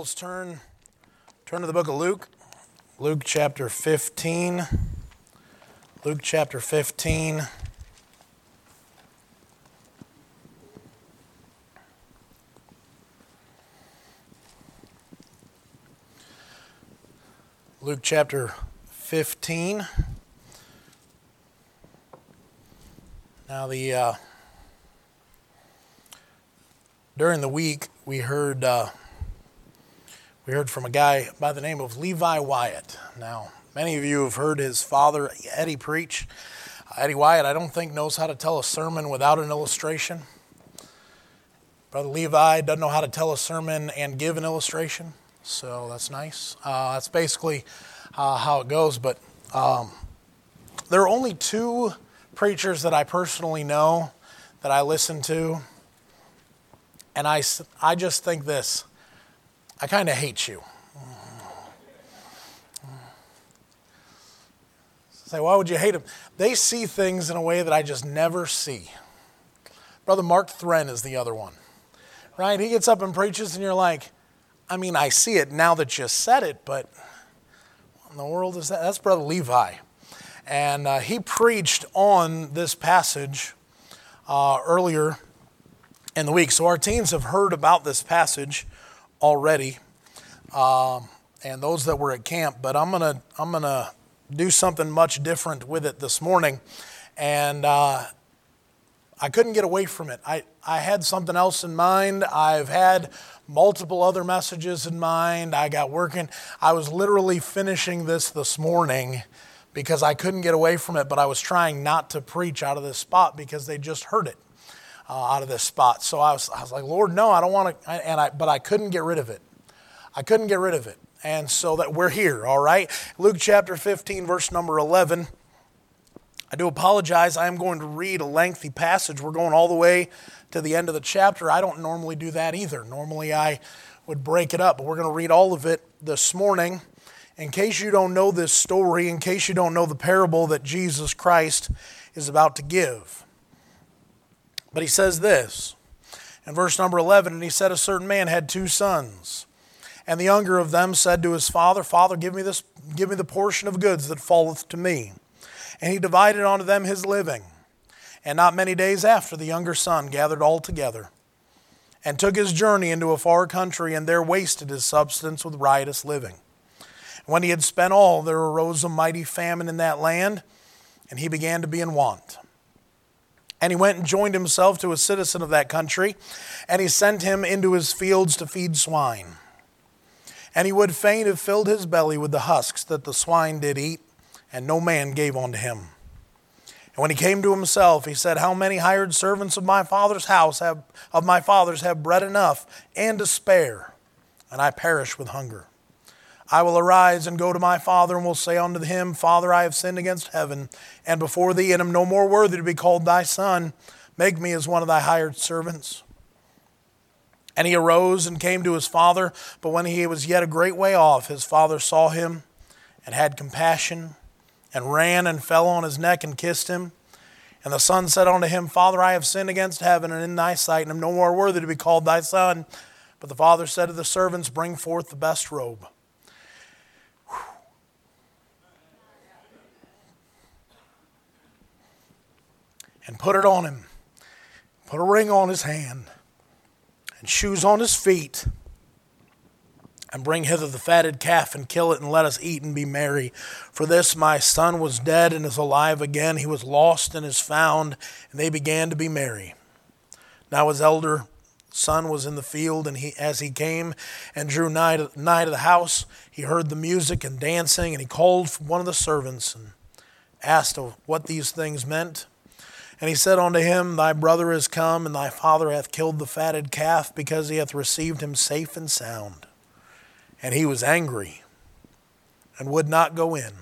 Let's turn, turn to the book of Luke, Luke chapter 15. Luke chapter 15. Luke chapter 15. Now, the uh, during the week, we heard uh, we heard from a guy by the name of Levi Wyatt. Now, many of you have heard his father, Eddie, preach. Uh, Eddie Wyatt, I don't think, knows how to tell a sermon without an illustration. Brother Levi doesn't know how to tell a sermon and give an illustration, so that's nice. Uh, that's basically uh, how it goes. But um, there are only two preachers that I personally know that I listen to, and I, I just think this I kind of hate you. Say, why would you hate them? They see things in a way that I just never see. Brother Mark Thren is the other one, right? He gets up and preaches, and you're like, I mean, I see it now that you said it, but in the world is that? That's Brother Levi. And uh, he preached on this passage uh, earlier in the week. So our teens have heard about this passage already, um, and those that were at camp. But I'm gonna I'm gonna do something much different with it this morning, and uh, I couldn't get away from it. I I had something else in mind. I've had multiple other messages in mind. I got working. I was literally finishing this this morning because I couldn't get away from it, but I was trying not to preach out of this spot because they just heard it uh, out of this spot. So I was, I was like, Lord, no, I don't want to, and I, but I couldn't get rid of it. I couldn't get rid of it. And so that we're here, all right? Luke chapter 15, verse number 11. I do apologize. I am going to read a lengthy passage. We're going all the way to the end of the chapter. I don't normally do that either. Normally I would break it up, but we're going to read all of it this morning. In case you don't know this story, in case you don't know the parable that Jesus Christ is about to give. But he says this in verse number 11 And he said, A certain man had two sons. And the younger of them said to his father, Father, give me, this, give me the portion of goods that falleth to me. And he divided unto them his living. And not many days after, the younger son gathered all together and took his journey into a far country, and there wasted his substance with riotous living. When he had spent all, there arose a mighty famine in that land, and he began to be in want. And he went and joined himself to a citizen of that country, and he sent him into his fields to feed swine. And he would fain have filled his belly with the husks that the swine did eat, and no man gave unto him. And when he came to himself, he said, How many hired servants of my father's house have of my father's have bread enough and to spare, and I perish with hunger. I will arise and go to my father, and will say unto him, Father, I have sinned against heaven, and before thee, and am no more worthy to be called thy son. Make me as one of thy hired servants. And he arose and came to his father, but when he was yet a great way off, his father saw him and had compassion, and ran and fell on his neck and kissed him. And the son said unto him, Father, I have sinned against heaven and in thy sight, and am no more worthy to be called thy son. But the father said to the servants, Bring forth the best robe and put it on him. Put a ring on his hand and shoes on his feet. And bring hither the fatted calf and kill it, and let us eat and be merry. For this my son was dead and is alive again. He was lost and is found. And they began to be merry. Now his elder son was in the field, and he, as he came and drew nigh to, nigh to the house, he heard the music and dancing, and he called one of the servants and asked what these things meant. And he said unto him, Thy brother is come, and thy father hath killed the fatted calf, because he hath received him safe and sound. And he was angry, and would not go in.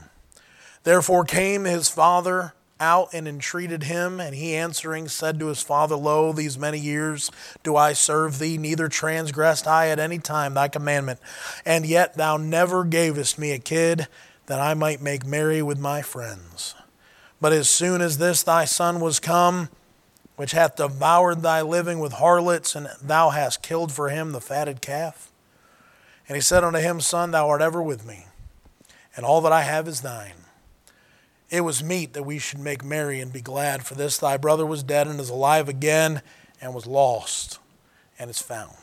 Therefore came his father out and entreated him, and he answering said to his father, Lo, these many years do I serve thee, neither transgressed I at any time thy commandment, and yet thou never gavest me a kid that I might make merry with my friends. But as soon as this thy son was come, which hath devoured thy living with harlots, and thou hast killed for him the fatted calf. And he said unto him, Son, thou art ever with me, and all that I have is thine. It was meet that we should make merry and be glad, for this thy brother was dead and is alive again, and was lost and is found.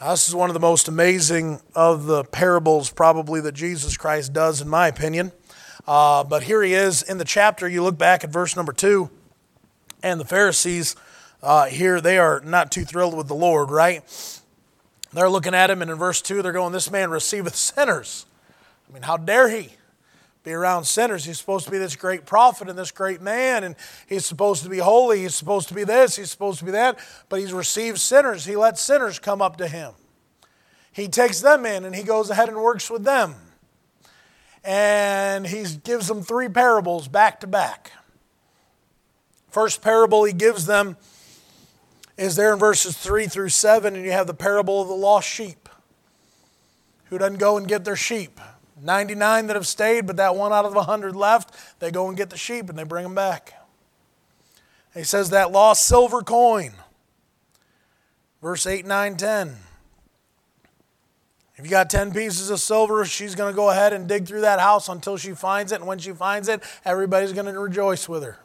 Now, this is one of the most amazing of the parables, probably, that Jesus Christ does, in my opinion. Uh, but here he is in the chapter. You look back at verse number two, and the Pharisees uh, here, they are not too thrilled with the Lord, right? They're looking at him, and in verse 2, they're going, This man receiveth sinners. I mean, how dare he be around sinners? He's supposed to be this great prophet and this great man, and he's supposed to be holy. He's supposed to be this, he's supposed to be that, but he's received sinners. He lets sinners come up to him. He takes them in, and he goes ahead and works with them. And he gives them three parables back to back. First parable he gives them is there in verses 3 through 7, and you have the parable of the lost sheep. Who doesn't go and get their sheep? 99 that have stayed, but that one out of 100 left, they go and get the sheep and they bring them back. He says that lost silver coin. Verse 8, 9, 10. If you got 10 pieces of silver, she's going to go ahead and dig through that house until she finds it. And when she finds it, everybody's going to rejoice with her.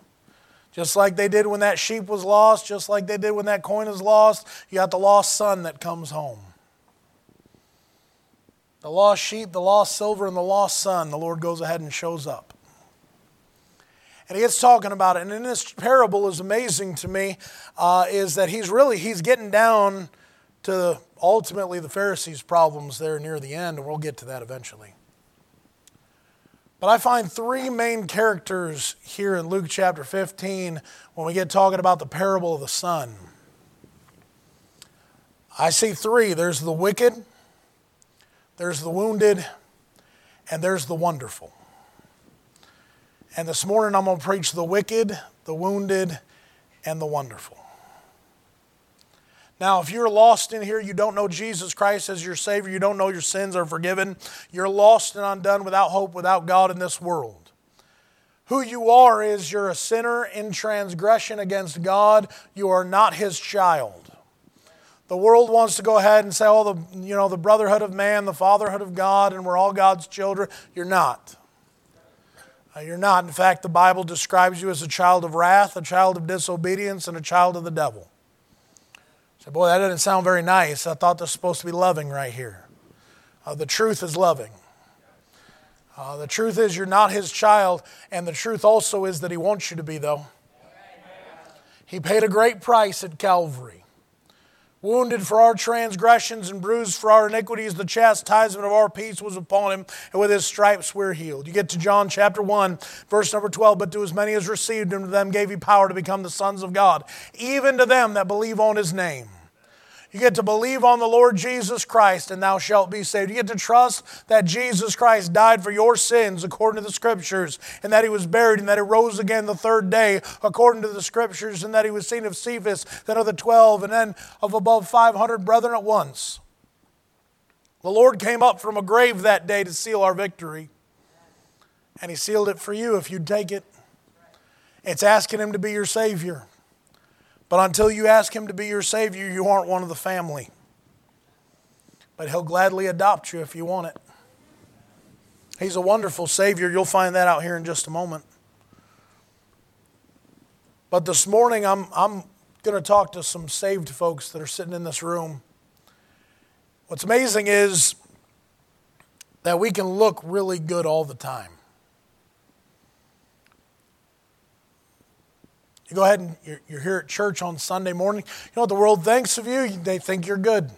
Just like they did when that sheep was lost, just like they did when that coin is lost, you got the lost son that comes home. The lost sheep, the lost silver, and the lost son, the Lord goes ahead and shows up. And he gets talking about it. And in this parable is amazing to me, uh, is that he's really, he's getting down to ultimately the Pharisees' problems there near the end, and we'll get to that eventually. But I find three main characters here in Luke chapter 15 when we get talking about the parable of the son. I see three there's the wicked, there's the wounded, and there's the wonderful. And this morning I'm going to preach the wicked, the wounded, and the wonderful. Now, if you're lost in here, you don't know Jesus Christ as your Savior, you don't know your sins are forgiven, you're lost and undone without hope, without God in this world. Who you are is you're a sinner in transgression against God. You are not His child. The world wants to go ahead and say, oh, the, you know, the brotherhood of man, the fatherhood of God, and we're all God's children. You're not. Uh, you're not. In fact, the Bible describes you as a child of wrath, a child of disobedience, and a child of the devil. Say, boy, that doesn't sound very nice. I thought this was supposed to be loving right here. Uh, the truth is loving. Uh, the truth is you're not his child, and the truth also is that he wants you to be, though. He paid a great price at Calvary. Wounded for our transgressions and bruised for our iniquities, the chastisement of our peace was upon him, and with his stripes we're healed. You get to John chapter 1, verse number 12. But to as many as received him, to them gave he power to become the sons of God, even to them that believe on his name you get to believe on the Lord Jesus Christ and thou shalt be saved. You get to trust that Jesus Christ died for your sins according to the scriptures and that he was buried and that he rose again the third day according to the scriptures and that he was seen of Cephas, then of the twelve, and then of above 500 brethren at once. The Lord came up from a grave that day to seal our victory. And he sealed it for you if you'd take it. It's asking him to be your Savior. But until you ask Him to be your Savior, you aren't one of the family. But He'll gladly adopt you if you want it. He's a wonderful Savior. You'll find that out here in just a moment. But this morning, I'm, I'm going to talk to some saved folks that are sitting in this room. What's amazing is that we can look really good all the time. You go ahead and you're, you're here at church on Sunday morning. You know what the world thinks of you? They think you're good.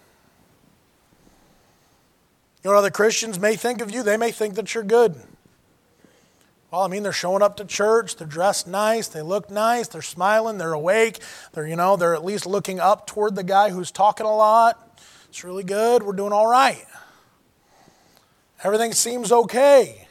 You know what other Christians may think of you? They may think that you're good. Well, I mean, they're showing up to church, they're dressed nice, they look nice, they're smiling, they're awake, they're, you know, they're at least looking up toward the guy who's talking a lot. It's really good, we're doing all right. Everything seems okay.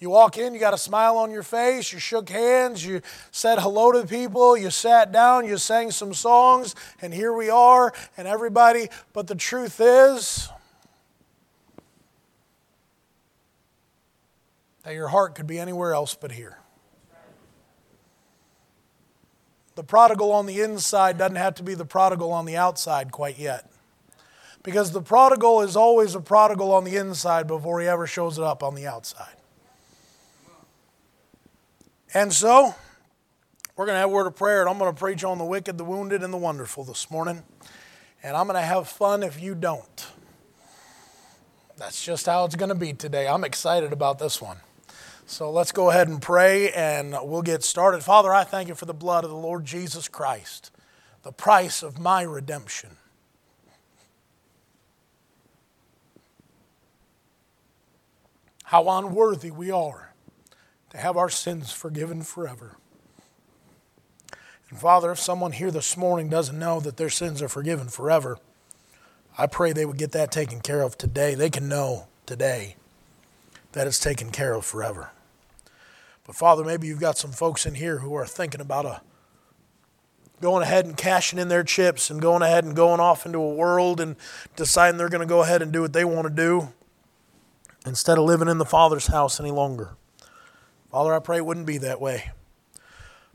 You walk in, you got a smile on your face, you shook hands, you said hello to people, you sat down, you sang some songs, and here we are, and everybody. But the truth is that your heart could be anywhere else but here. The prodigal on the inside doesn't have to be the prodigal on the outside quite yet. Because the prodigal is always a prodigal on the inside before he ever shows it up on the outside. And so, we're going to have a word of prayer, and I'm going to preach on the wicked, the wounded, and the wonderful this morning. And I'm going to have fun if you don't. That's just how it's going to be today. I'm excited about this one. So let's go ahead and pray and we'll get started. Father, I thank you for the blood of the Lord Jesus Christ, the price of my redemption. How unworthy we are to have our sins forgiven forever. And Father, if someone here this morning doesn't know that their sins are forgiven forever, I pray they would get that taken care of today. They can know today that it's taken care of forever. But Father, maybe you've got some folks in here who are thinking about a going ahead and cashing in their chips and going ahead and going off into a world and deciding they're going to go ahead and do what they want to do instead of living in the Father's house any longer. Father, I pray it wouldn't be that way.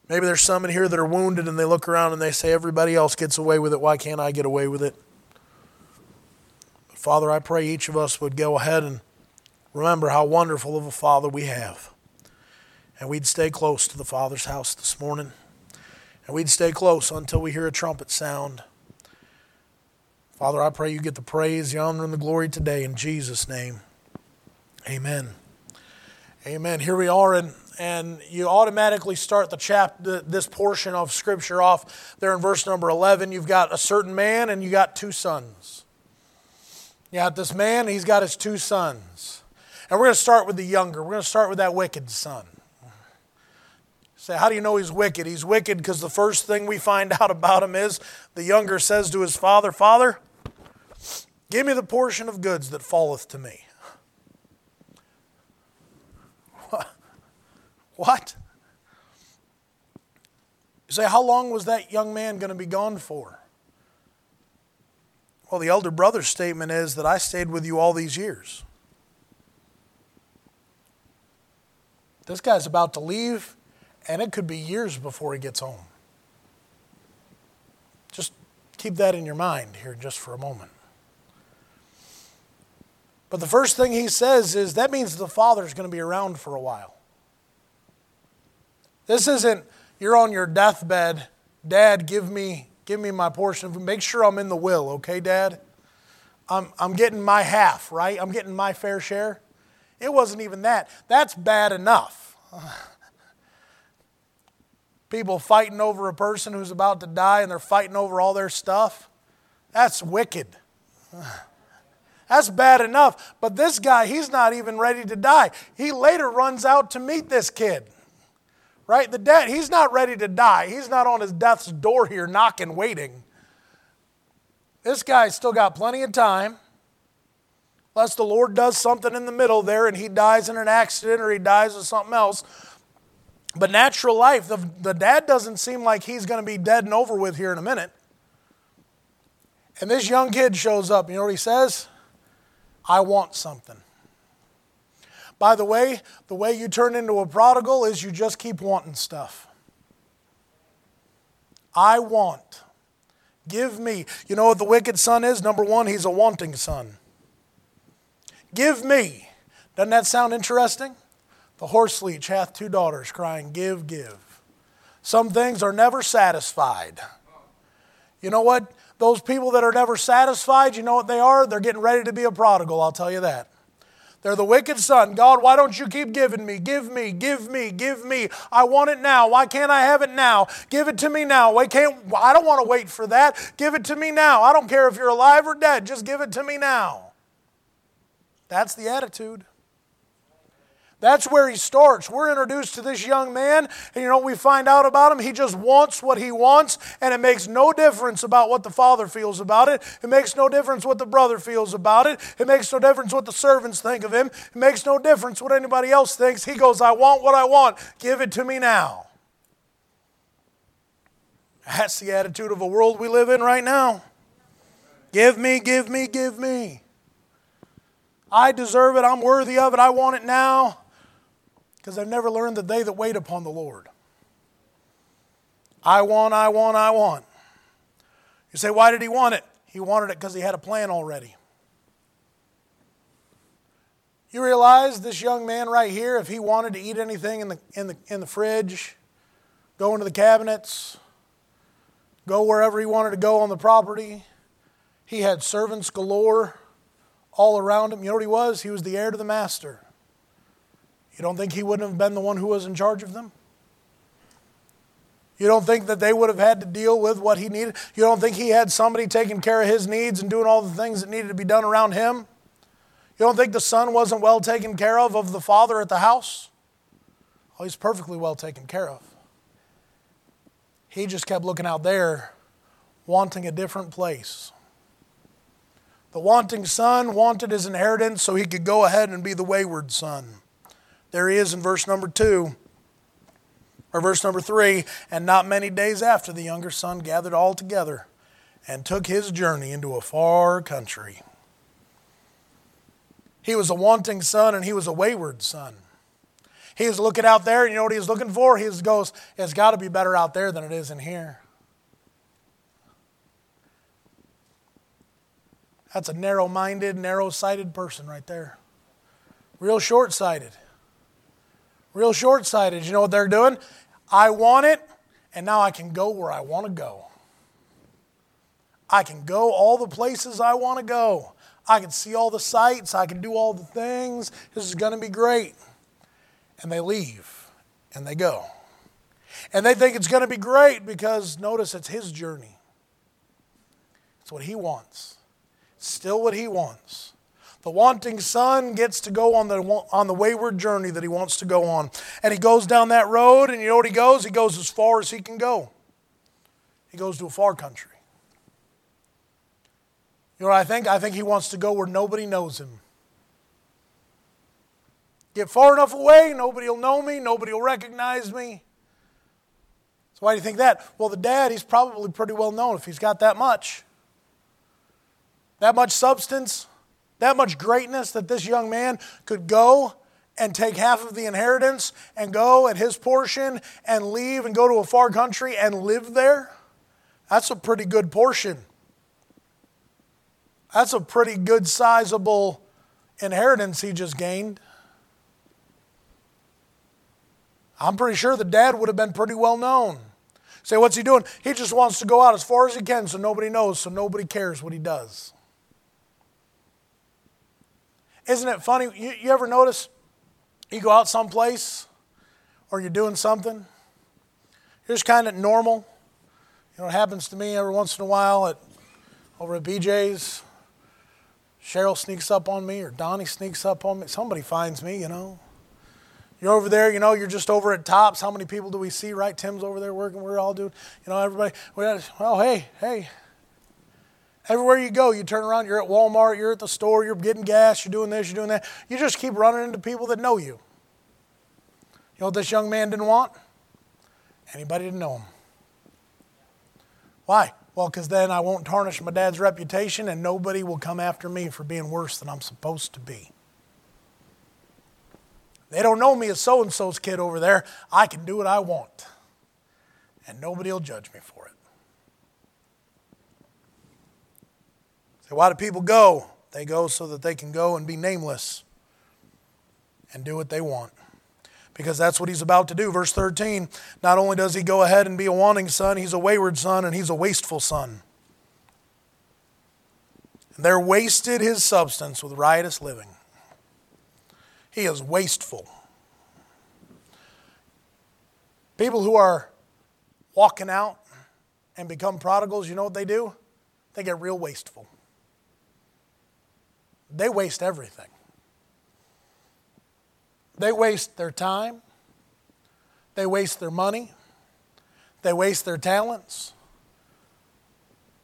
Maybe there's some in here that are wounded and they look around and they say, Everybody else gets away with it. Why can't I get away with it? But Father, I pray each of us would go ahead and remember how wonderful of a Father we have. And we'd stay close to the Father's house this morning. And we'd stay close until we hear a trumpet sound. Father, I pray you get the praise, the honor, and the glory today in Jesus' name. Amen. Amen. Here we are, and, and you automatically start the chapter, this portion of Scripture off there in verse number 11. You've got a certain man, and you got two sons. You got this man, he's got his two sons. And we're going to start with the younger. We're going to start with that wicked son. Say, how do you know he's wicked? He's wicked because the first thing we find out about him is the younger says to his father, Father, give me the portion of goods that falleth to me. What? You say, how long was that young man going to be gone for? Well, the elder brother's statement is that I stayed with you all these years. This guy's about to leave, and it could be years before he gets home. Just keep that in your mind here just for a moment. But the first thing he says is that means the father's going to be around for a while. This isn't you're on your deathbed, Dad, give me give me my portion. Make sure I'm in the will, okay, Dad? I'm, I'm getting my half, right? I'm getting my fair share. It wasn't even that. That's bad enough. People fighting over a person who's about to die and they're fighting over all their stuff. That's wicked. That's bad enough. But this guy, he's not even ready to die. He later runs out to meet this kid right? The dad, he's not ready to die. He's not on his death's door here knocking, waiting. This guy's still got plenty of time. Unless the Lord does something in the middle there and he dies in an accident or he dies of something else. But natural life, the, the dad doesn't seem like he's going to be dead and over with here in a minute. And this young kid shows up. You know what he says? I want something. By the way, the way you turn into a prodigal is you just keep wanting stuff. I want. Give me. You know what the wicked son is? Number one, he's a wanting son. Give me. Doesn't that sound interesting? The horse leech hath two daughters, crying, Give, give. Some things are never satisfied. You know what? Those people that are never satisfied, you know what they are? They're getting ready to be a prodigal, I'll tell you that. They're the wicked son. God, why don't you keep giving me? Give me, give me, give me. I want it now. Why can't I have it now? Give it to me now. Why can't I don't want to wait for that. Give it to me now. I don't care if you're alive or dead. Just give it to me now. That's the attitude. That's where he starts. We're introduced to this young man, and you know what we find out about him? He just wants what he wants, and it makes no difference about what the father feels about it. It makes no difference what the brother feels about it. It makes no difference what the servants think of him. It makes no difference what anybody else thinks. He goes, I want what I want. Give it to me now. That's the attitude of a world we live in right now. Give me, give me, give me. I deserve it. I'm worthy of it. I want it now because they've never learned that they that wait upon the Lord. I want, I want, I want. You say, why did he want it? He wanted it because he had a plan already. You realize this young man right here, if he wanted to eat anything in the, in the, in the fridge, go into the cabinets, go wherever he wanted to go on the property, he had servants galore all around him. You know what he was? He was the heir to the master. You don't think he wouldn't have been the one who was in charge of them? You don't think that they would have had to deal with what he needed? You don't think he had somebody taking care of his needs and doing all the things that needed to be done around him? You don't think the son wasn't well taken care of of the father at the house? Oh, he's perfectly well taken care of. He just kept looking out there, wanting a different place. The wanting son wanted his inheritance so he could go ahead and be the wayward son. There he is in verse number two, or verse number three. And not many days after, the younger son gathered all together and took his journey into a far country. He was a wanting son and he was a wayward son. He was looking out there, and you know what he was looking for? He goes, It's got to be better out there than it is in here. That's a narrow minded, narrow sighted person right there. Real short sighted. Real short sighted. You know what they're doing? I want it, and now I can go where I want to go. I can go all the places I want to go. I can see all the sights. I can do all the things. This is going to be great. And they leave and they go. And they think it's going to be great because notice it's his journey. It's what he wants still what he wants. The wanting son gets to go on the, on the wayward journey that he wants to go on. And he goes down that road, and you know what he goes? He goes as far as he can go. He goes to a far country. You know what I think? I think he wants to go where nobody knows him. Get far enough away, nobody will know me, nobody will recognize me. So, why do you think that? Well, the dad, he's probably pretty well known if he's got that much that much substance, that much greatness that this young man could go and take half of the inheritance and go at his portion and leave and go to a far country and live there? That's a pretty good portion. That's a pretty good sizable inheritance he just gained. I'm pretty sure the dad would have been pretty well known. Say, what's he doing? He just wants to go out as far as he can so nobody knows, so nobody cares what he does. Isn't it funny? You, you ever notice you go out someplace or you're doing something, you're just kind of normal. You know, it happens to me every once in a while at over at BJ's. Cheryl sneaks up on me or Donnie sneaks up on me. Somebody finds me, you know. You're over there, you know, you're just over at Tops. How many people do we see, right? Tim's over there working. We're all doing, you know, everybody. Well, oh, hey, hey, Everywhere you go, you turn around, you're at Walmart, you're at the store, you're getting gas, you're doing this, you're doing that. You just keep running into people that know you. You know what this young man didn't want? Anybody to know him. Why? Well, because then I won't tarnish my dad's reputation and nobody will come after me for being worse than I'm supposed to be. They don't know me as so and so's kid over there. I can do what I want, and nobody will judge me for it. Why do people go? They go so that they can go and be nameless and do what they want. Because that's what he's about to do. Verse 13 not only does he go ahead and be a wanting son, he's a wayward son and he's a wasteful son. And there wasted his substance with riotous living. He is wasteful. People who are walking out and become prodigals, you know what they do? They get real wasteful they waste everything. They waste their time, they waste their money, they waste their talents,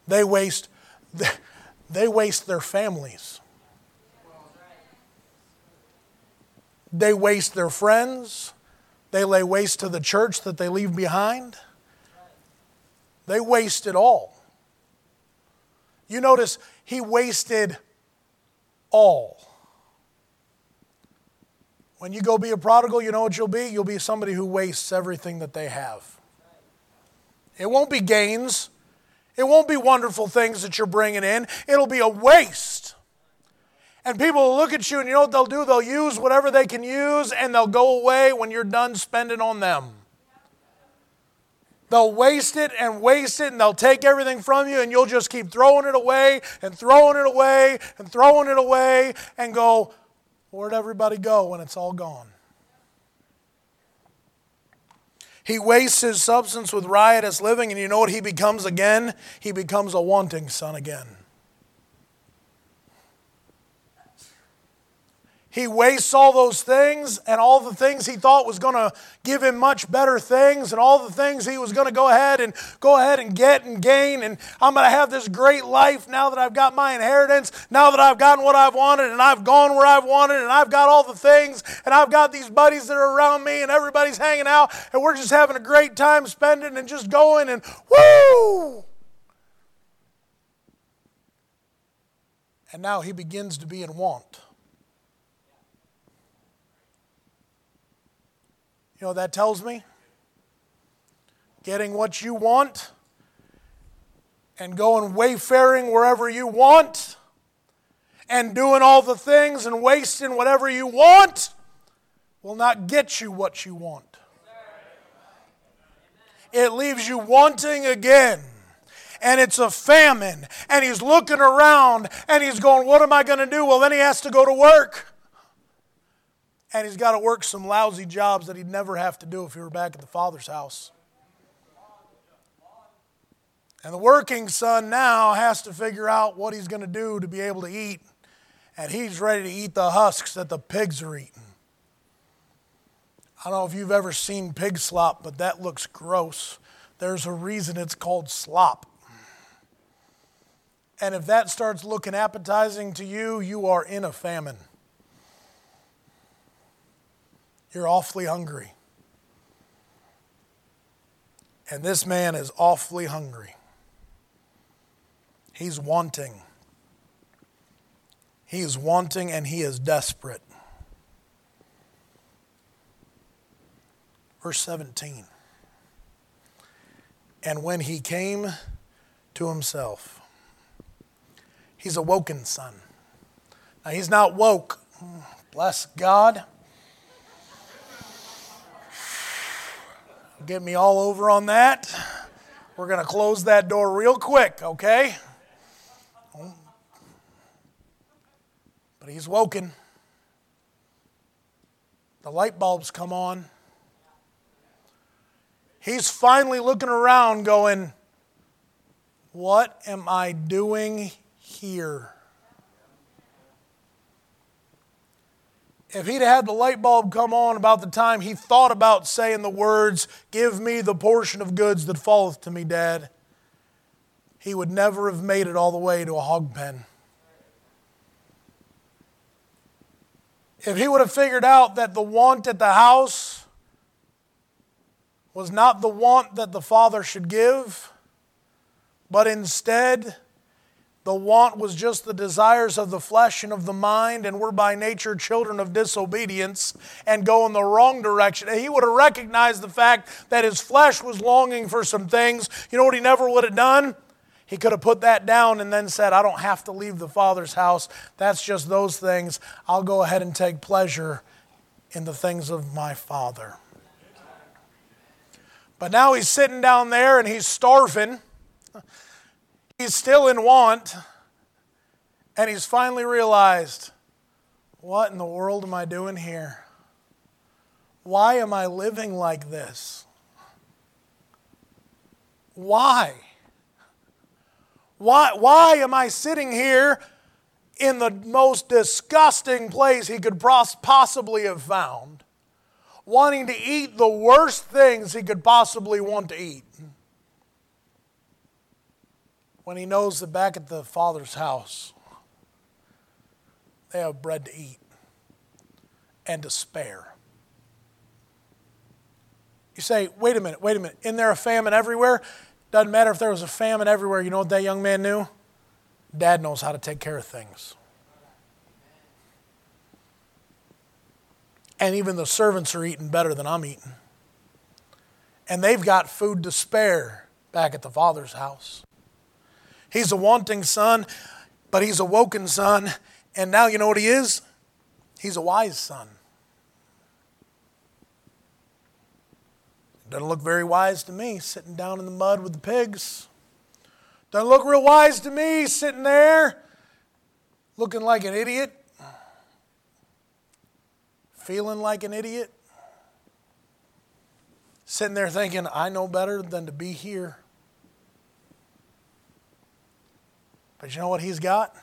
they waste, they waste their families. They waste their friends. They lay waste to the church that they leave behind. They waste it all. You notice he wasted all. When you go be a prodigal, you know what you'll be? You'll be somebody who wastes everything that they have. It won't be gains, It won't be wonderful things that you're bringing in, it'll be a waste. And people will look at you, and you know what they'll do? They'll use whatever they can use, and they'll go away when you're done spending on them. They'll waste it and waste it, and they'll take everything from you, and you'll just keep throwing it away and throwing it away and throwing it away and go, Where'd everybody go when it's all gone? He wastes his substance with riotous living, and you know what he becomes again? He becomes a wanting son again. He wastes all those things and all the things he thought was going to give him much better things and all the things he was going to go ahead and go ahead and get and gain and I'm going to have this great life now that I've got my inheritance, now that I've gotten what I've wanted and I've gone where I've wanted and I've got all the things and I've got these buddies that are around me and everybody's hanging out and we're just having a great time spending and just going and whoo! And now he begins to be in want. You know what that tells me? Getting what you want and going wayfaring wherever you want and doing all the things and wasting whatever you want will not get you what you want. It leaves you wanting again. And it's a famine. And he's looking around and he's going, What am I going to do? Well, then he has to go to work and he's got to work some lousy jobs that he'd never have to do if he were back at the father's house. And the working son now has to figure out what he's going to do to be able to eat. And he's ready to eat the husks that the pigs are eating. I don't know if you've ever seen pig slop, but that looks gross. There's a reason it's called slop. And if that starts looking appetizing to you, you are in a famine. You're awfully hungry. And this man is awfully hungry. He's wanting. He is wanting and he is desperate. Verse 17. And when he came to himself, he's a woken son. Now, he's not woke. Bless God. Get me all over on that. We're going to close that door real quick, okay? But he's woken. The light bulbs come on. He's finally looking around, going, What am I doing here? If he'd had the light bulb come on about the time he thought about saying the words, Give me the portion of goods that falleth to me, Dad, he would never have made it all the way to a hog pen. If he would have figured out that the want at the house was not the want that the Father should give, but instead, the want was just the desires of the flesh and of the mind, and we're by nature children of disobedience and go in the wrong direction. And he would have recognized the fact that his flesh was longing for some things. You know what he never would have done? He could have put that down and then said, I don't have to leave the Father's house. That's just those things. I'll go ahead and take pleasure in the things of my Father. But now he's sitting down there and he's starving. He's still in want, and he's finally realized what in the world am I doing here? Why am I living like this? Why? Why, why am I sitting here in the most disgusting place he could possibly have found, wanting to eat the worst things he could possibly want to eat? When he knows that back at the Father's house, they have bread to eat and to spare. You say, wait a minute, wait a minute. Isn't there a famine everywhere? Doesn't matter if there was a famine everywhere. You know what that young man knew? Dad knows how to take care of things. And even the servants are eating better than I'm eating. And they've got food to spare back at the Father's house. He's a wanting son, but he's a woken son. And now you know what he is? He's a wise son. Doesn't look very wise to me, sitting down in the mud with the pigs. Doesn't look real wise to me, sitting there looking like an idiot, feeling like an idiot, sitting there thinking, I know better than to be here. But you know what he's got?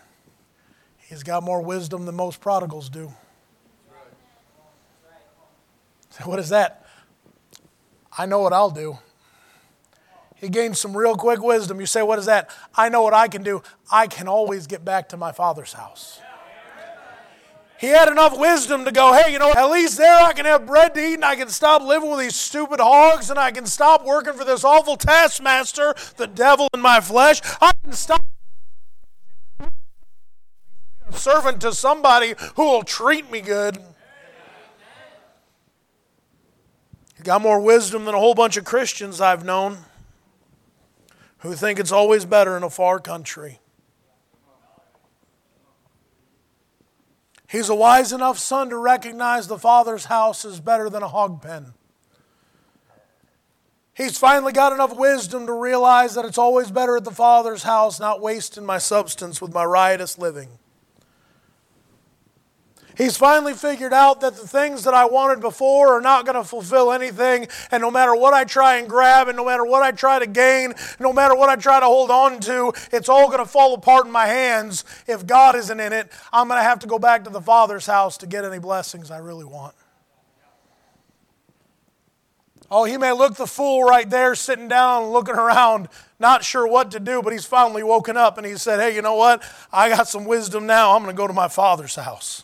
He's got more wisdom than most prodigals do. So what is that? I know what I'll do. He gained some real quick wisdom. You say, What is that? I know what I can do. I can always get back to my father's house. He had enough wisdom to go, hey, you know, at least there I can have bread to eat and I can stop living with these stupid hogs and I can stop working for this awful taskmaster, the devil in my flesh. I can stop servant to somebody who will treat me good. He got more wisdom than a whole bunch of Christians I've known who think it's always better in a far country. He's a wise enough son to recognize the father's house is better than a hog pen. He's finally got enough wisdom to realize that it's always better at the father's house, not wasting my substance with my riotous living. He's finally figured out that the things that I wanted before are not going to fulfill anything. And no matter what I try and grab, and no matter what I try to gain, no matter what I try to hold on to, it's all going to fall apart in my hands. If God isn't in it, I'm going to have to go back to the Father's house to get any blessings I really want. Oh, he may look the fool right there sitting down looking around, not sure what to do, but he's finally woken up and he said, Hey, you know what? I got some wisdom now. I'm going to go to my father's house.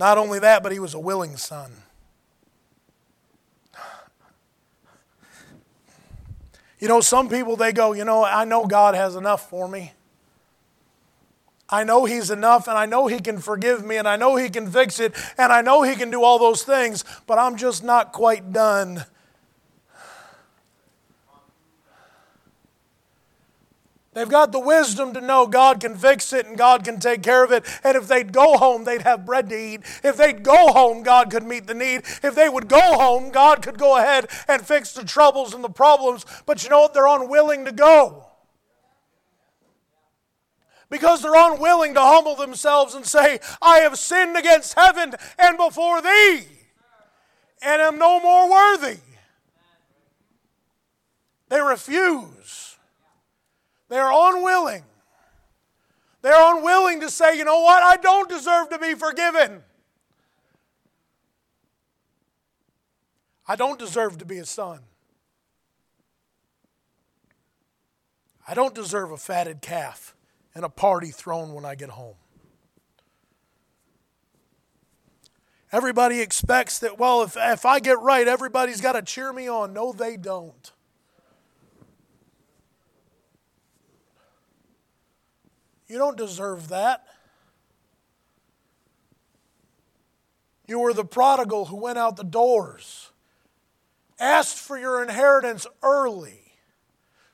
Not only that, but he was a willing son. You know, some people, they go, you know, I know God has enough for me. I know He's enough, and I know He can forgive me, and I know He can fix it, and I know He can do all those things, but I'm just not quite done They've got the wisdom to know God can fix it and God can take care of it. And if they'd go home, they'd have bread to eat. If they'd go home, God could meet the need. If they would go home, God could go ahead and fix the troubles and the problems. But you know what? They're unwilling to go. Because they're unwilling to humble themselves and say, I have sinned against heaven and before thee, and am no more worthy. They refuse. They're unwilling. They're unwilling to say, you know what, I don't deserve to be forgiven. I don't deserve to be a son. I don't deserve a fatted calf and a party thrown when I get home. Everybody expects that, well, if, if I get right, everybody's got to cheer me on. No, they don't. You don't deserve that. You were the prodigal who went out the doors, asked for your inheritance early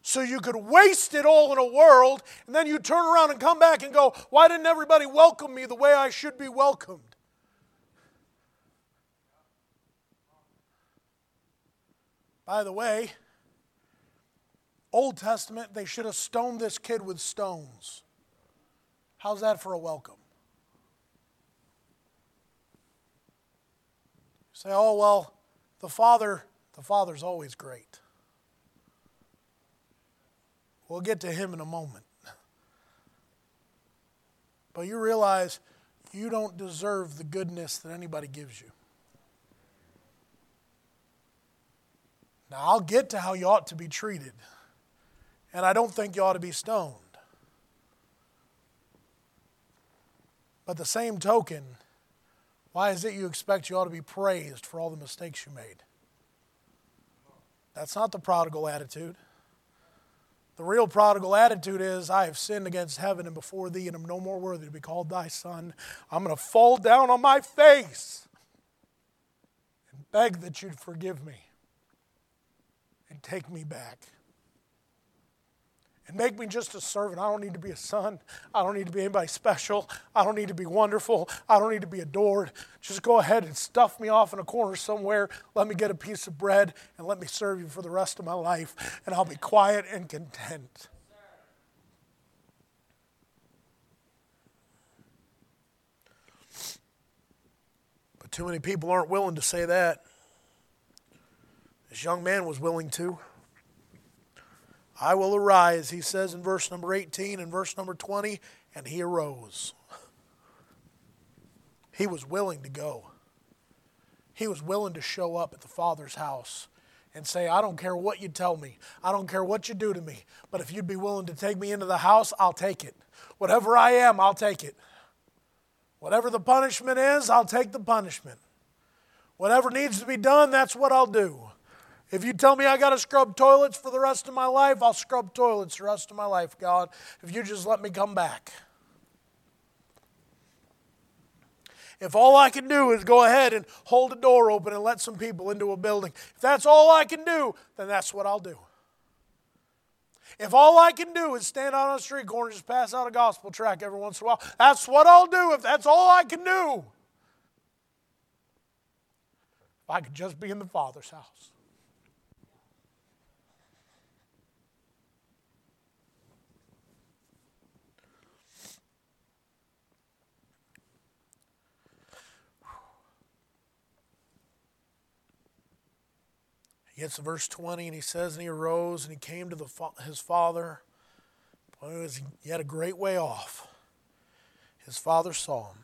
so you could waste it all in a world, and then you turn around and come back and go, Why didn't everybody welcome me the way I should be welcomed? By the way, Old Testament, they should have stoned this kid with stones. How's that for a welcome? You say, oh, well, the Father, the Father's always great. We'll get to him in a moment. But you realize you don't deserve the goodness that anybody gives you. Now, I'll get to how you ought to be treated. And I don't think you ought to be stoned. But the same token, why is it you expect you ought to be praised for all the mistakes you made? That's not the prodigal attitude. The real prodigal attitude is, I have sinned against heaven and before thee, and am no more worthy to be called thy son. I'm going to fall down on my face and beg that you'd forgive me and take me back. And make me just a servant. I don't need to be a son. I don't need to be anybody special. I don't need to be wonderful. I don't need to be adored. Just go ahead and stuff me off in a corner somewhere. Let me get a piece of bread and let me serve you for the rest of my life, and I'll be quiet and content. But too many people aren't willing to say that. This young man was willing to. I will arise, he says in verse number 18 and verse number 20, and he arose. He was willing to go. He was willing to show up at the Father's house and say, I don't care what you tell me. I don't care what you do to me. But if you'd be willing to take me into the house, I'll take it. Whatever I am, I'll take it. Whatever the punishment is, I'll take the punishment. Whatever needs to be done, that's what I'll do. If you tell me I got to scrub toilets for the rest of my life, I'll scrub toilets the rest of my life, God, if you just let me come back. If all I can do is go ahead and hold a door open and let some people into a building, if that's all I can do, then that's what I'll do. If all I can do is stand on a street corner and just pass out a gospel tract every once in a while, that's what I'll do if that's all I can do. If I could just be in the Father's house. He gets to verse 20 and he says, And he arose and he came to the, his father. Was, he had a great way off. His father saw him.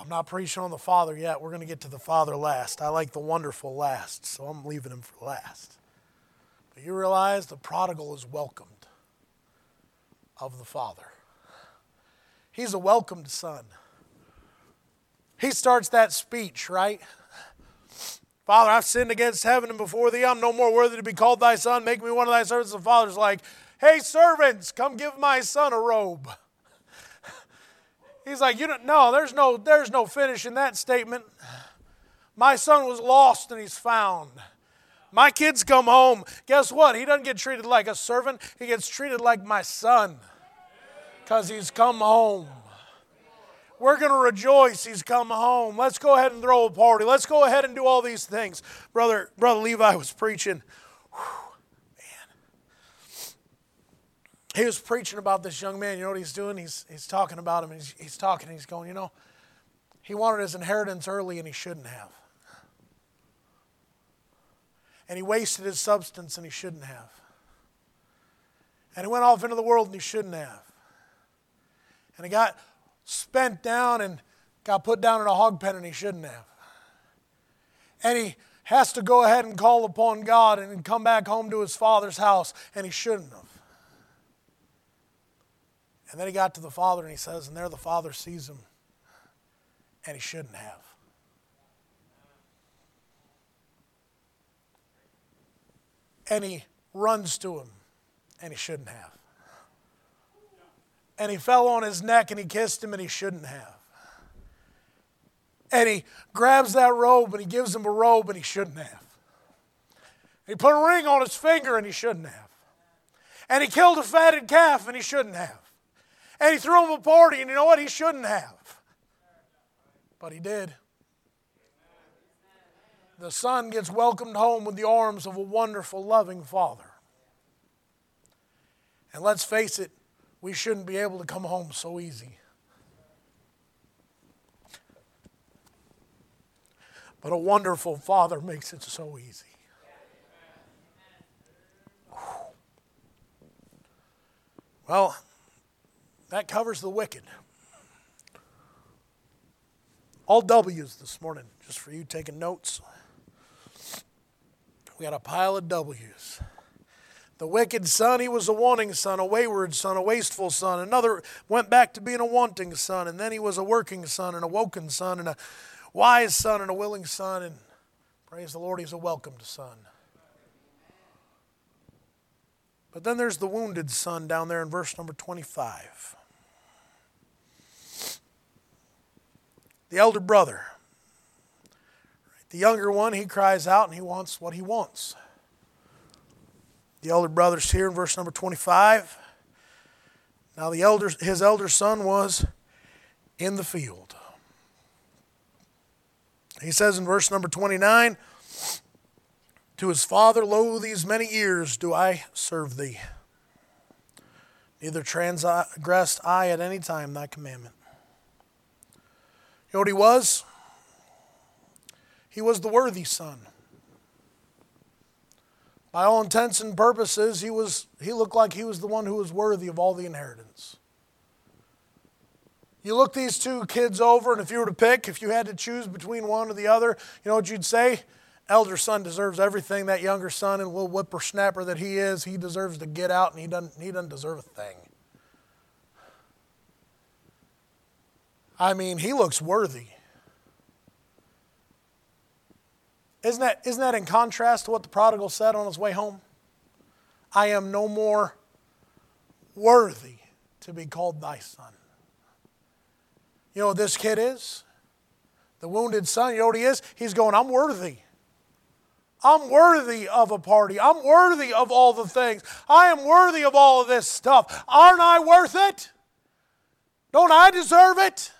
I'm not preaching on the Father yet. We're going to get to the Father last. I like the wonderful last, so I'm leaving him for last. But you realize the prodigal is welcomed of the Father. He's a welcomed son. He starts that speech, right? Father, I've sinned against heaven and before thee. I'm no more worthy to be called thy son. Make me one of thy servants. The father's like, Hey, servants, come give my son a robe. He's like, you don't no, there's no there's no finish in that statement. My son was lost and he's found. My kids come home. Guess what? He doesn't get treated like a servant. He gets treated like my son. Because he's come home. We're going to rejoice he's come home. Let's go ahead and throw a party. Let's go ahead and do all these things. Brother, Brother Levi was preaching. Man. He was preaching about this young man. You know what he's doing? He's, he's talking about him. He's, he's talking. He's going, you know, he wanted his inheritance early and he shouldn't have. And he wasted his substance and he shouldn't have. And he went off into the world and he shouldn't have. And he got spent down and got put down in a hog pen and he shouldn't have. And he has to go ahead and call upon God and come back home to his father's house and he shouldn't have. And then he got to the father and he says, and there the father sees him and he shouldn't have. And he runs to him and he shouldn't have and he fell on his neck and he kissed him and he shouldn't have. And he grabs that robe and he gives him a robe and he shouldn't have. He put a ring on his finger and he shouldn't have. And he killed a fatted calf and he shouldn't have. And he threw him a party and you know what? He shouldn't have. But he did. The son gets welcomed home with the arms of a wonderful, loving father. And let's face it, we shouldn't be able to come home so easy. But a wonderful Father makes it so easy. Well, that covers the wicked. All W's this morning, just for you taking notes. We got a pile of W's. The wicked son, he was a wanting son, a wayward son, a wasteful son. Another went back to being a wanting son, and then he was a working son, and a woken son, and a wise son, and a willing son. And praise the Lord, he's a welcomed son. But then there's the wounded son down there in verse number 25. The elder brother. The younger one, he cries out and he wants what he wants. The elder brother's here in verse number 25. Now the elder, his elder son was in the field. He says in verse number 29, to his father, Lo, these many years do I serve thee. Neither transgressed I at any time thy commandment. You know what he was? He was the worthy son. By all intents and purposes, he, was, he looked like he was the one who was worthy of all the inheritance. You look these two kids over, and if you were to pick, if you had to choose between one or the other, you know what you'd say? Elder son deserves everything. That younger son and little whippersnapper that he is, he deserves to get out, and he doesn't, he doesn't deserve a thing. I mean, he looks worthy. Isn't that, isn't that in contrast to what the prodigal said on his way home? I am no more worthy to be called thy son. You know what this kid is? The wounded son, you know what he is? He's going, I'm worthy. I'm worthy of a party. I'm worthy of all the things. I am worthy of all of this stuff. Aren't I worth it? Don't I deserve it?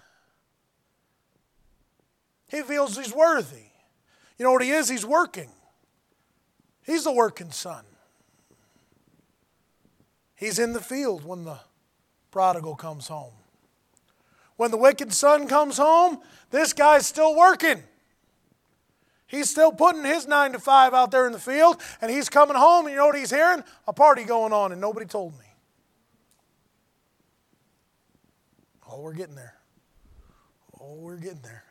He feels he's worthy. You know what he is? He's working. He's the working son. He's in the field when the prodigal comes home. When the wicked son comes home, this guy's still working. He's still putting his nine to five out there in the field, and he's coming home, and you know what he's hearing? A party going on, and nobody told me. Oh, we're getting there. Oh, we're getting there.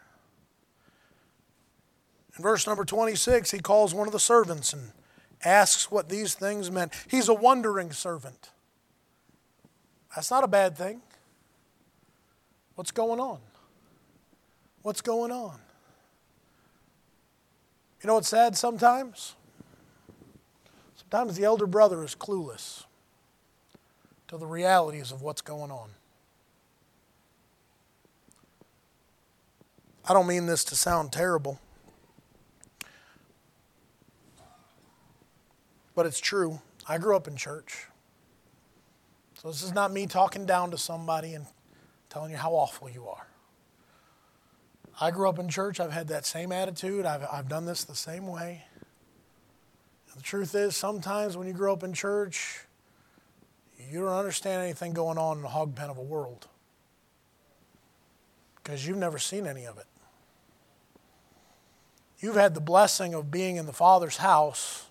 In verse number 26, he calls one of the servants and asks what these things meant. He's a wondering servant. That's not a bad thing. What's going on? What's going on? You know what's sad sometimes? Sometimes the elder brother is clueless to the realities of what's going on. I don't mean this to sound terrible. But it's true. I grew up in church. So this is not me talking down to somebody and telling you how awful you are. I grew up in church. I've had that same attitude. I've, I've done this the same way. The truth is, sometimes when you grow up in church, you don't understand anything going on in the hog pen of a world because you've never seen any of it. You've had the blessing of being in the Father's house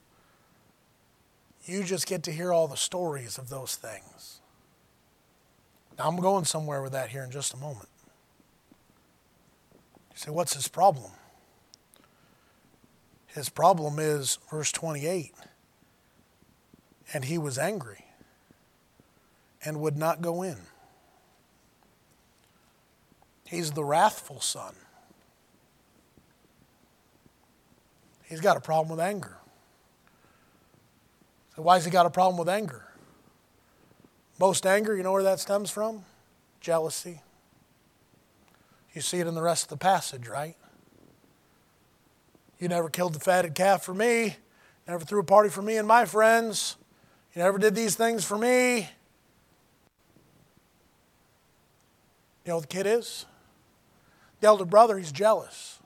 you just get to hear all the stories of those things. Now, I'm going somewhere with that here in just a moment. You say, what's his problem? His problem is verse 28 and he was angry and would not go in. He's the wrathful son. He's got a problem with anger. Why has he got a problem with anger? Most anger, you know where that stems from? Jealousy. You see it in the rest of the passage, right? You never killed the fatted calf for me, never threw a party for me and my friends, you never did these things for me. You know what the kid is? The elder brother, he's jealous.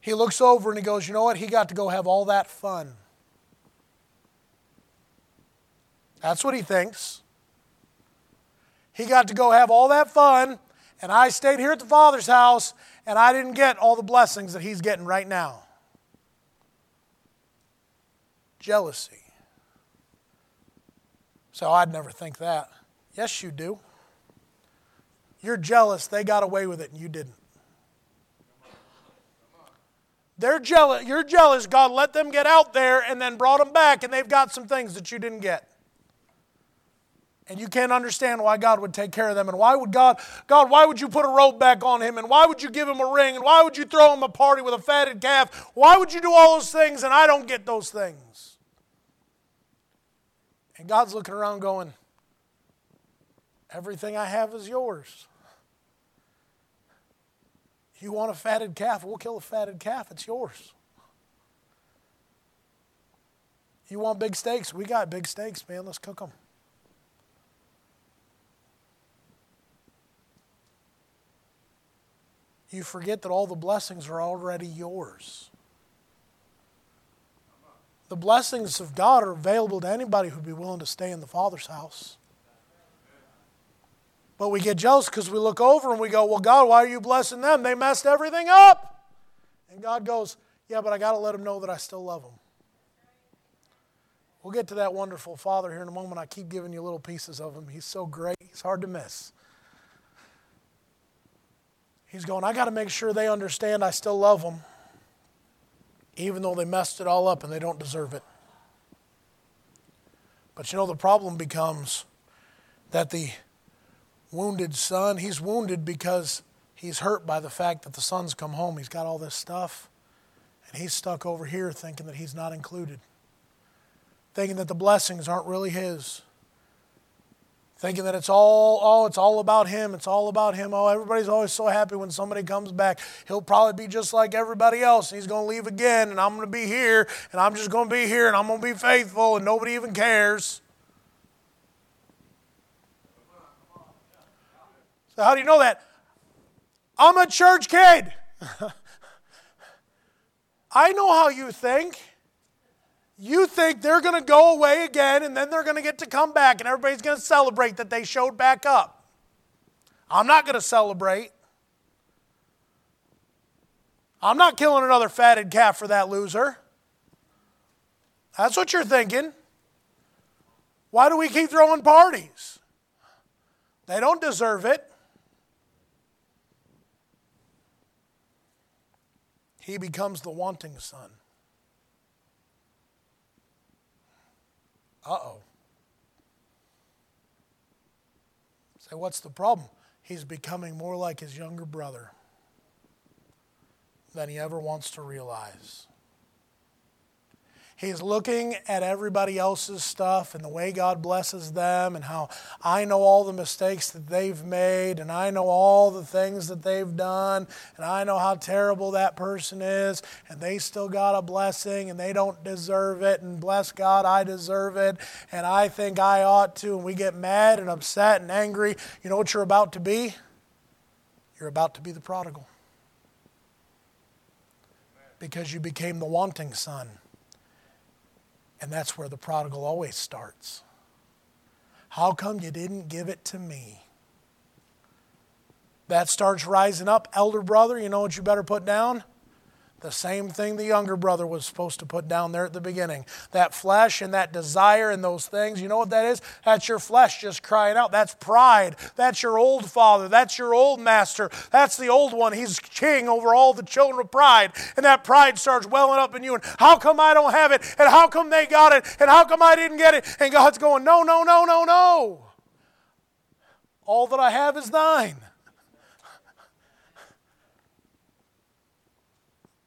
He looks over and he goes, You know what? He got to go have all that fun. That's what he thinks. He got to go have all that fun, and I stayed here at the Father's house, and I didn't get all the blessings that he's getting right now. Jealousy. So I'd never think that. Yes, you do. You're jealous they got away with it and you didn't. They're jealous. You're jealous God let them get out there and then brought them back and they've got some things that you didn't get. And you can't understand why God would take care of them. And why would God, God, why would you put a robe back on him? And why would you give him a ring? And why would you throw him a party with a fatted calf? Why would you do all those things and I don't get those things? And God's looking around going, Everything I have is yours. You want a fatted calf? We'll kill a fatted calf. It's yours. You want big steaks? We got big steaks, man. Let's cook them. You forget that all the blessings are already yours. The blessings of God are available to anybody who'd be willing to stay in the Father's house. But we get jealous because we look over and we go, Well, God, why are you blessing them? They messed everything up. And God goes, Yeah, but I got to let them know that I still love them. We'll get to that wonderful Father here in a moment. I keep giving you little pieces of him. He's so great, he's hard to miss. He's going, I got to make sure they understand I still love them, even though they messed it all up and they don't deserve it. But you know, the problem becomes that the wounded son, he's wounded because he's hurt by the fact that the son's come home. He's got all this stuff, and he's stuck over here thinking that he's not included thinking that the blessings aren't really his. Thinking that it's all, oh, it's all about him. It's all about him. Oh, everybody's always so happy when somebody comes back. He'll probably be just like everybody else. He's going to leave again, and I'm going to be here, and I'm just going to be here, and I'm going to be faithful, and nobody even cares. So, how do you know that? I'm a church kid. I know how you think you think they're going to go away again and then they're going to get to come back and everybody's going to celebrate that they showed back up. I'm not going to celebrate. I'm not killing another fatted calf for that loser. That's what you're thinking. Why do we keep throwing parties? They don't deserve it. He becomes the wanting son. Uh oh. Say, what's the problem? He's becoming more like his younger brother than he ever wants to realize. He's looking at everybody else's stuff and the way God blesses them, and how I know all the mistakes that they've made, and I know all the things that they've done, and I know how terrible that person is, and they still got a blessing, and they don't deserve it, and bless God, I deserve it, and I think I ought to, and we get mad and upset and angry. You know what you're about to be? You're about to be the prodigal. Because you became the wanting son. And that's where the prodigal always starts. How come you didn't give it to me? That starts rising up. Elder brother, you know what you better put down? The same thing the younger brother was supposed to put down there at the beginning. That flesh and that desire and those things, you know what that is? That's your flesh just crying out. That's pride. That's your old father. That's your old master. That's the old one. He's king over all the children of pride. And that pride starts welling up in you. And how come I don't have it? And how come they got it? And how come I didn't get it? And God's going, no, no, no, no, no. All that I have is thine.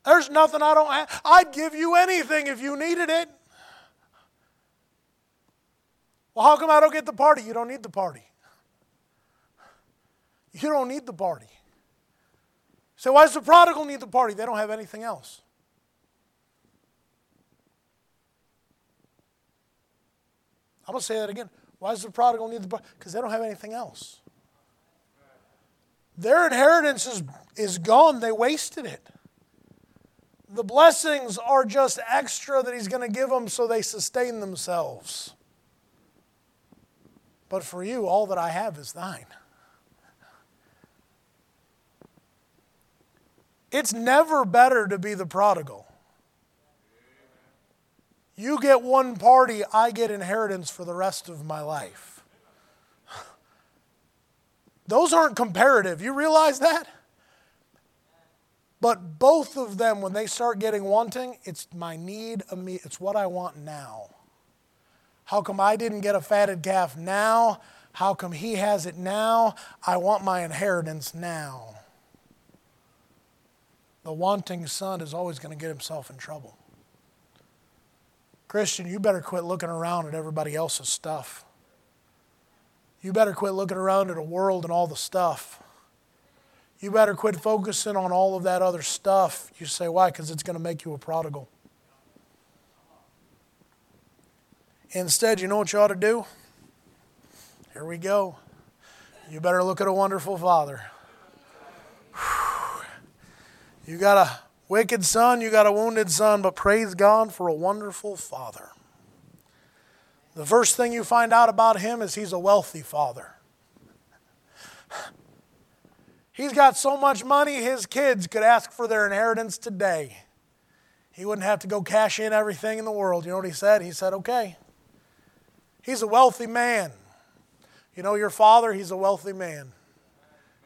There's nothing I don't have. I'd give you anything if you needed it. Well, how come I don't get the party? You don't need the party. You don't need the party. So, why does the prodigal need the party? They don't have anything else. I'm going to say that again. Why does the prodigal need the party? Because they don't have anything else. Their inheritance is, is gone, they wasted it. The blessings are just extra that He's going to give them so they sustain themselves. But for you, all that I have is thine. It's never better to be the prodigal. You get one party, I get inheritance for the rest of my life. Those aren't comparative. You realize that? But both of them, when they start getting wanting, it's my need, it's what I want now. How come I didn't get a fatted calf now? How come he has it now? I want my inheritance now. The wanting son is always going to get himself in trouble. Christian, you better quit looking around at everybody else's stuff. You better quit looking around at a world and all the stuff. You better quit focusing on all of that other stuff. You say, why? Because it's going to make you a prodigal. Instead, you know what you ought to do? Here we go. You better look at a wonderful father. You got a wicked son, you got a wounded son, but praise God for a wonderful father. The first thing you find out about him is he's a wealthy father. He's got so much money, his kids could ask for their inheritance today. He wouldn't have to go cash in everything in the world. You know what he said? He said, okay. He's a wealthy man. You know your father, he's a wealthy man.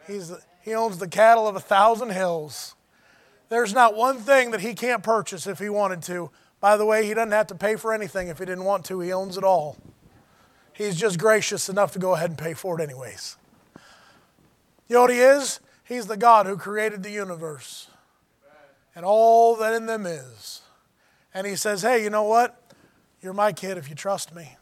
He's, he owns the cattle of a thousand hills. There's not one thing that he can't purchase if he wanted to. By the way, he doesn't have to pay for anything if he didn't want to. He owns it all. He's just gracious enough to go ahead and pay for it, anyways. You know what he is? He's the God who created the universe and all that in them is. And he says, Hey, you know what? You're my kid if you trust me.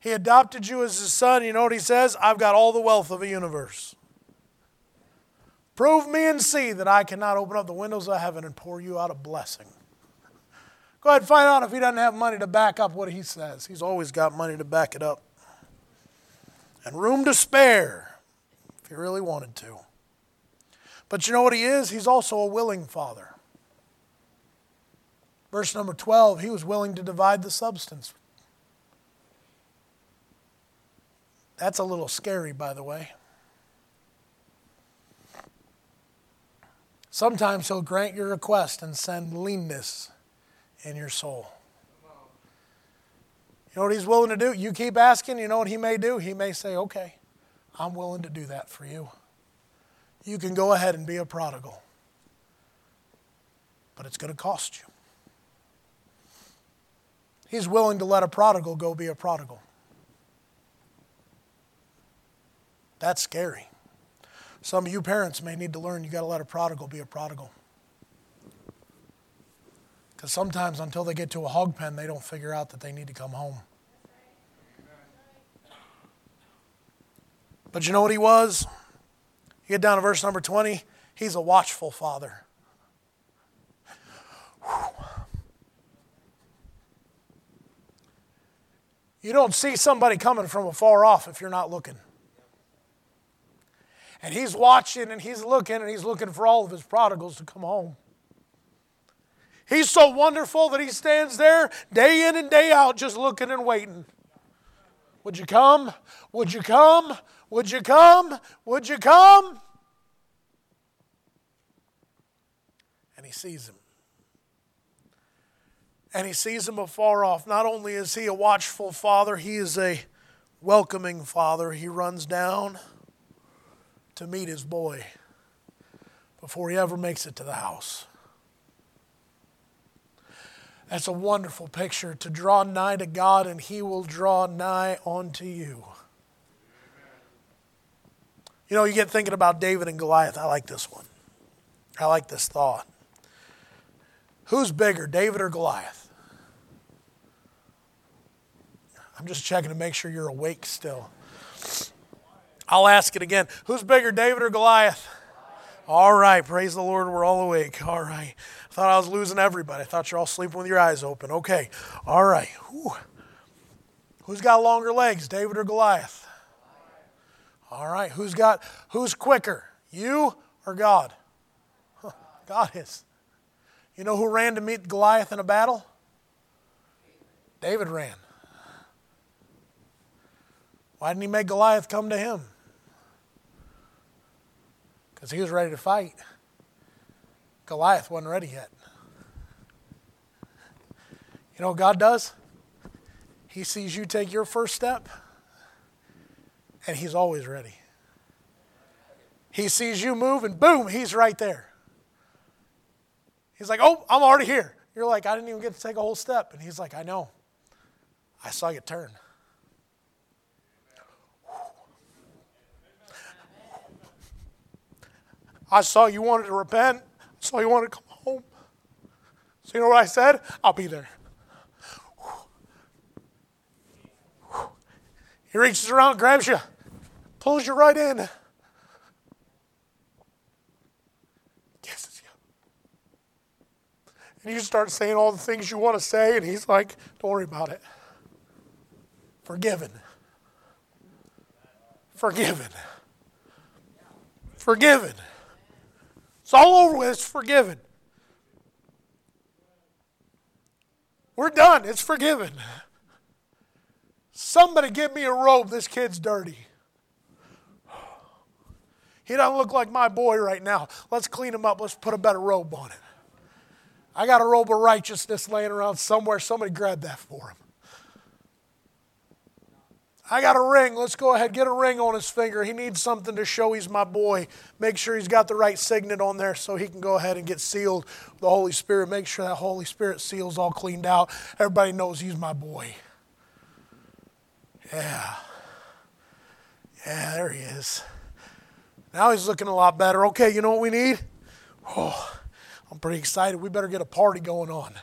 He adopted you as his son. You know what he says? I've got all the wealth of a universe. Prove me and see that I cannot open up the windows of heaven and pour you out a blessing. Go ahead and find out if he doesn't have money to back up what he says. He's always got money to back it up. And room to spare if he really wanted to. But you know what he is? He's also a willing father. Verse number 12, he was willing to divide the substance That's a little scary, by the way. Sometimes He'll grant your request and send leanness in your soul. You know what He's willing to do? You keep asking, you know what He may do? He may say, okay, I'm willing to do that for you. You can go ahead and be a prodigal, but it's going to cost you. He's willing to let a prodigal go be a prodigal. That's scary. Some of you parents may need to learn you got to let a prodigal be a prodigal. Because sometimes until they get to a hog pen, they don't figure out that they need to come home. But you know what he was? You get down to verse number 20, he's a watchful father. You don't see somebody coming from afar off if you're not looking. And he's watching and he's looking and he's looking for all of his prodigals to come home. He's so wonderful that he stands there day in and day out just looking and waiting. Would you come? Would you come? Would you come? Would you come? And he sees him. And he sees him afar off. Not only is he a watchful father, he is a welcoming father. He runs down to meet his boy before he ever makes it to the house. That's a wonderful picture to draw nigh to God and he will draw nigh unto you. You know, you get thinking about David and Goliath. I like this one. I like this thought. Who's bigger, David or Goliath? I'm just checking to make sure you're awake still. I'll ask it again. Who's bigger, David or Goliath? All right, praise the Lord, we're all awake. All right. Thought I was losing everybody. I thought you're all sleeping with your eyes open. Okay. All right. Whew. Who's got longer legs, David or Goliath? All right. Who's got who's quicker? You or God? Huh. God is. You know who ran to meet Goliath in a battle? David ran. Why didn't he make Goliath come to him? because he was ready to fight. Goliath wasn't ready yet. You know what God does? He sees you take your first step, and He's always ready. He sees you move, and boom, He's right there. He's like, Oh, I'm already here. You're like, I didn't even get to take a whole step. And He's like, I know. I saw you turn. I saw you wanted to repent so he wanted to come home. So you know what I said? I'll be there. He reaches around, grabs you, pulls you right in. Kisses you. And you start saying all the things you want to say, and he's like, don't worry about it. Forgiven. Forgiven. Forgiven. It's all over with. It's forgiven. We're done. It's forgiven. Somebody give me a robe. This kid's dirty. He doesn't look like my boy right now. Let's clean him up. Let's put a better robe on him. I got a robe of righteousness laying around somewhere. Somebody grab that for him. I got a ring. Let's go ahead, get a ring on his finger. He needs something to show he's my boy. Make sure he's got the right signet on there so he can go ahead and get sealed with the Holy Spirit. Make sure that Holy Spirit seal's all cleaned out. Everybody knows he's my boy. Yeah. Yeah, there he is. Now he's looking a lot better. Okay, you know what we need? Oh, I'm pretty excited. We better get a party going on.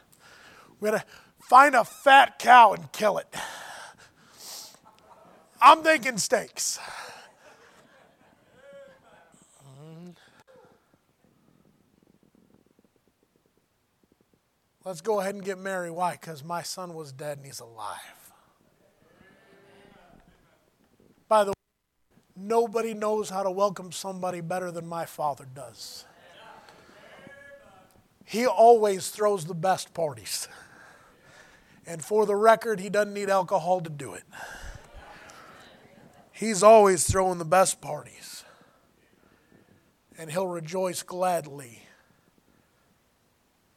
We gotta find a fat cow and kill it. I'm thinking steaks. Let's go ahead and get married. Why? Because my son was dead and he's alive. By the way, nobody knows how to welcome somebody better than my father does. He always throws the best parties. And for the record, he doesn't need alcohol to do it. He's always throwing the best parties. And he'll rejoice gladly.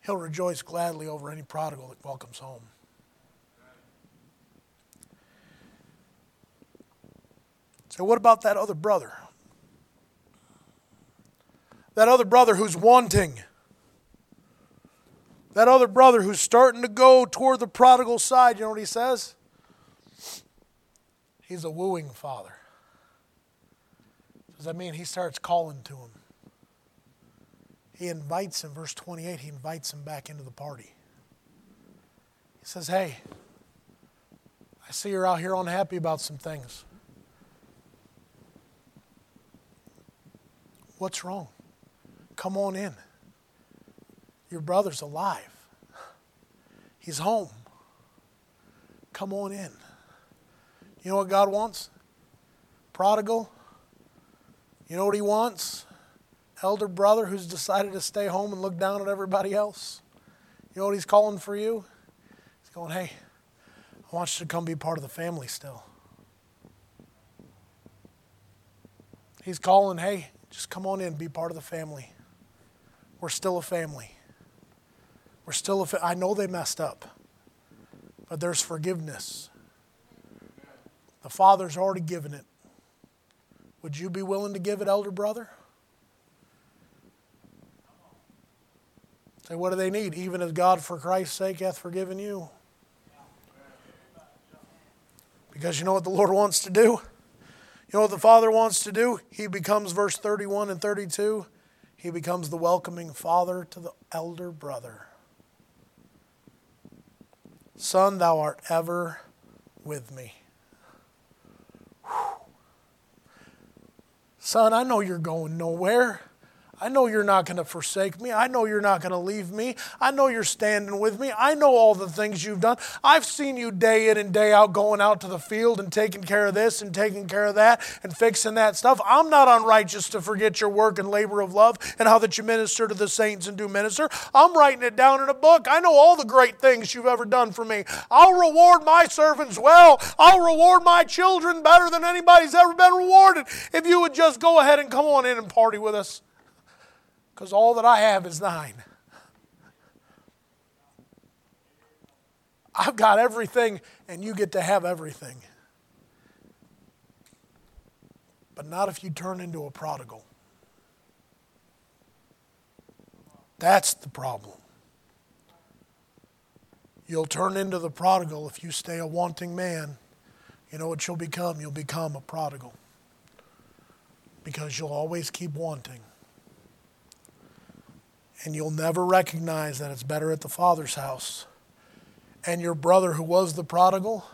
He'll rejoice gladly over any prodigal that welcomes home. So, what about that other brother? That other brother who's wanting. That other brother who's starting to go toward the prodigal side, you know what he says? He's a wooing father. Does that mean he starts calling to him? He invites him, verse 28, he invites him back into the party. He says, Hey, I see you're out here unhappy about some things. What's wrong? Come on in. Your brother's alive. He's home. Come on in. You know what God wants? Prodigal. You know what He wants? Elder brother who's decided to stay home and look down at everybody else. You know what He's calling for you? He's going, hey, I want you to come be part of the family still. He's calling, hey, just come on in, be part of the family. We're still a family. We're still a fa- I know they messed up, but there's forgiveness. The Father's already given it. Would you be willing to give it, elder brother? Say, what do they need? Even as God, for Christ's sake, hath forgiven you. Because you know what the Lord wants to do? You know what the Father wants to do? He becomes, verse 31 and 32, he becomes the welcoming Father to the elder brother. Son, thou art ever with me. Son, I know you're going nowhere. I know you're not going to forsake me. I know you're not going to leave me. I know you're standing with me. I know all the things you've done. I've seen you day in and day out going out to the field and taking care of this and taking care of that and fixing that stuff. I'm not unrighteous to forget your work and labor of love and how that you minister to the saints and do minister. I'm writing it down in a book. I know all the great things you've ever done for me. I'll reward my servants well. I'll reward my children better than anybody's ever been rewarded if you would just go ahead and come on in and party with us because all that I have is thine. I've got everything, and you get to have everything. But not if you turn into a prodigal. That's the problem. You'll turn into the prodigal if you stay a wanting man. You know what you'll become? You'll become a prodigal. Because you'll always keep wanting and you'll never recognize that it's better at the Father's house. And your brother, who was the prodigal,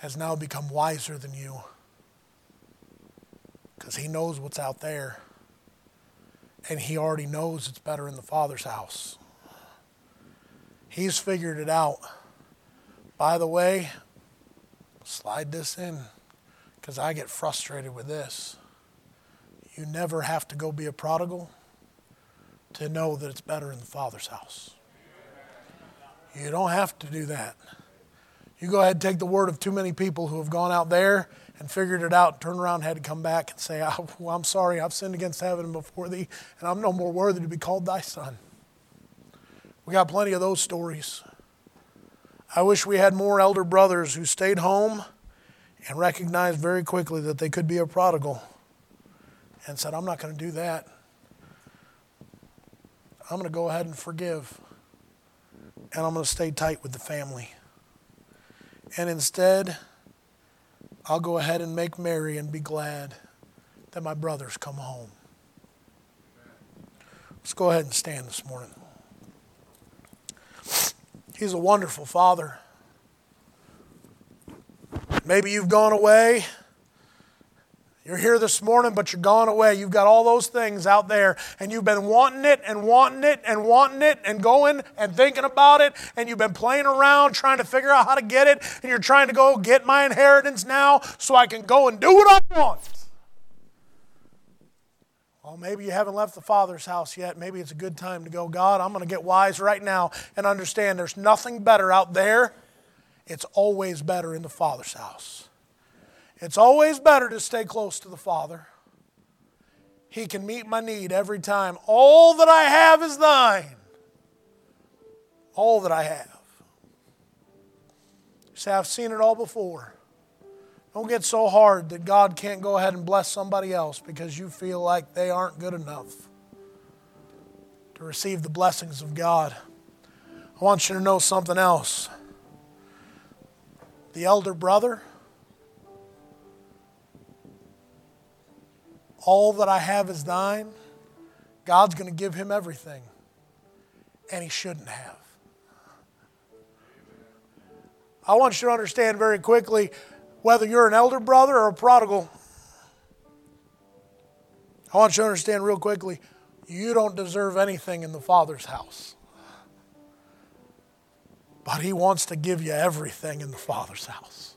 has now become wiser than you because he knows what's out there. And he already knows it's better in the Father's house. He's figured it out. By the way, slide this in because I get frustrated with this. You never have to go be a prodigal to know that it's better in the Father's house. You don't have to do that. You go ahead and take the word of too many people who have gone out there and figured it out, turned around, had to come back and say, I'm sorry, I've sinned against heaven before thee, and I'm no more worthy to be called thy son. We got plenty of those stories. I wish we had more elder brothers who stayed home and recognized very quickly that they could be a prodigal and said, I'm not going to do that. I'm going to go ahead and forgive. And I'm going to stay tight with the family. And instead, I'll go ahead and make merry and be glad that my brothers come home. Let's go ahead and stand this morning. He's a wonderful father. Maybe you've gone away you're here this morning, but you're gone away. You've got all those things out there, and you've been wanting it and wanting it and wanting it and going and thinking about it, and you've been playing around trying to figure out how to get it, and you're trying to go get my inheritance now so I can go and do what I want. Well, maybe you haven't left the Father's house yet. Maybe it's a good time to go, God, I'm going to get wise right now and understand there's nothing better out there. It's always better in the Father's house. It's always better to stay close to the Father. He can meet my need every time. All that I have is thine. All that I have. You say, I've seen it all before. Don't get so hard that God can't go ahead and bless somebody else because you feel like they aren't good enough to receive the blessings of God. I want you to know something else. The elder brother, All that I have is thine. God's going to give him everything. And he shouldn't have. I want you to understand very quickly whether you're an elder brother or a prodigal. I want you to understand real quickly you don't deserve anything in the Father's house. But He wants to give you everything in the Father's house.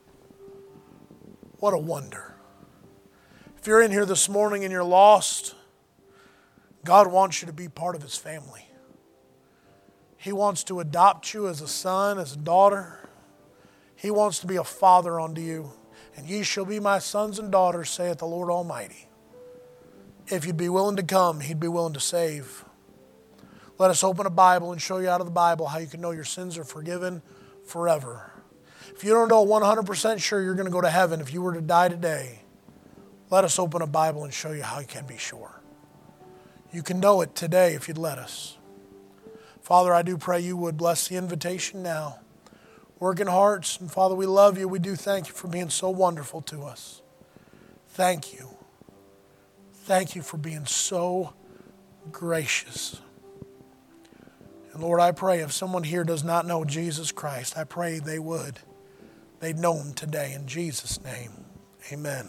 What a wonder. If you're in here this morning and you're lost, God wants you to be part of His family. He wants to adopt you as a son, as a daughter. He wants to be a father unto you. And ye shall be my sons and daughters, saith the Lord Almighty. If you'd be willing to come, He'd be willing to save. Let us open a Bible and show you out of the Bible how you can know your sins are forgiven forever. If you don't know 100% sure you're going to go to heaven if you were to die today, let us open a Bible and show you how you can be sure. You can know it today if you'd let us. Father, I do pray you would bless the invitation now. Work in hearts. And Father, we love you. We do thank you for being so wonderful to us. Thank you. Thank you for being so gracious. And Lord, I pray if someone here does not know Jesus Christ, I pray they would. They'd know him today in Jesus' name. Amen.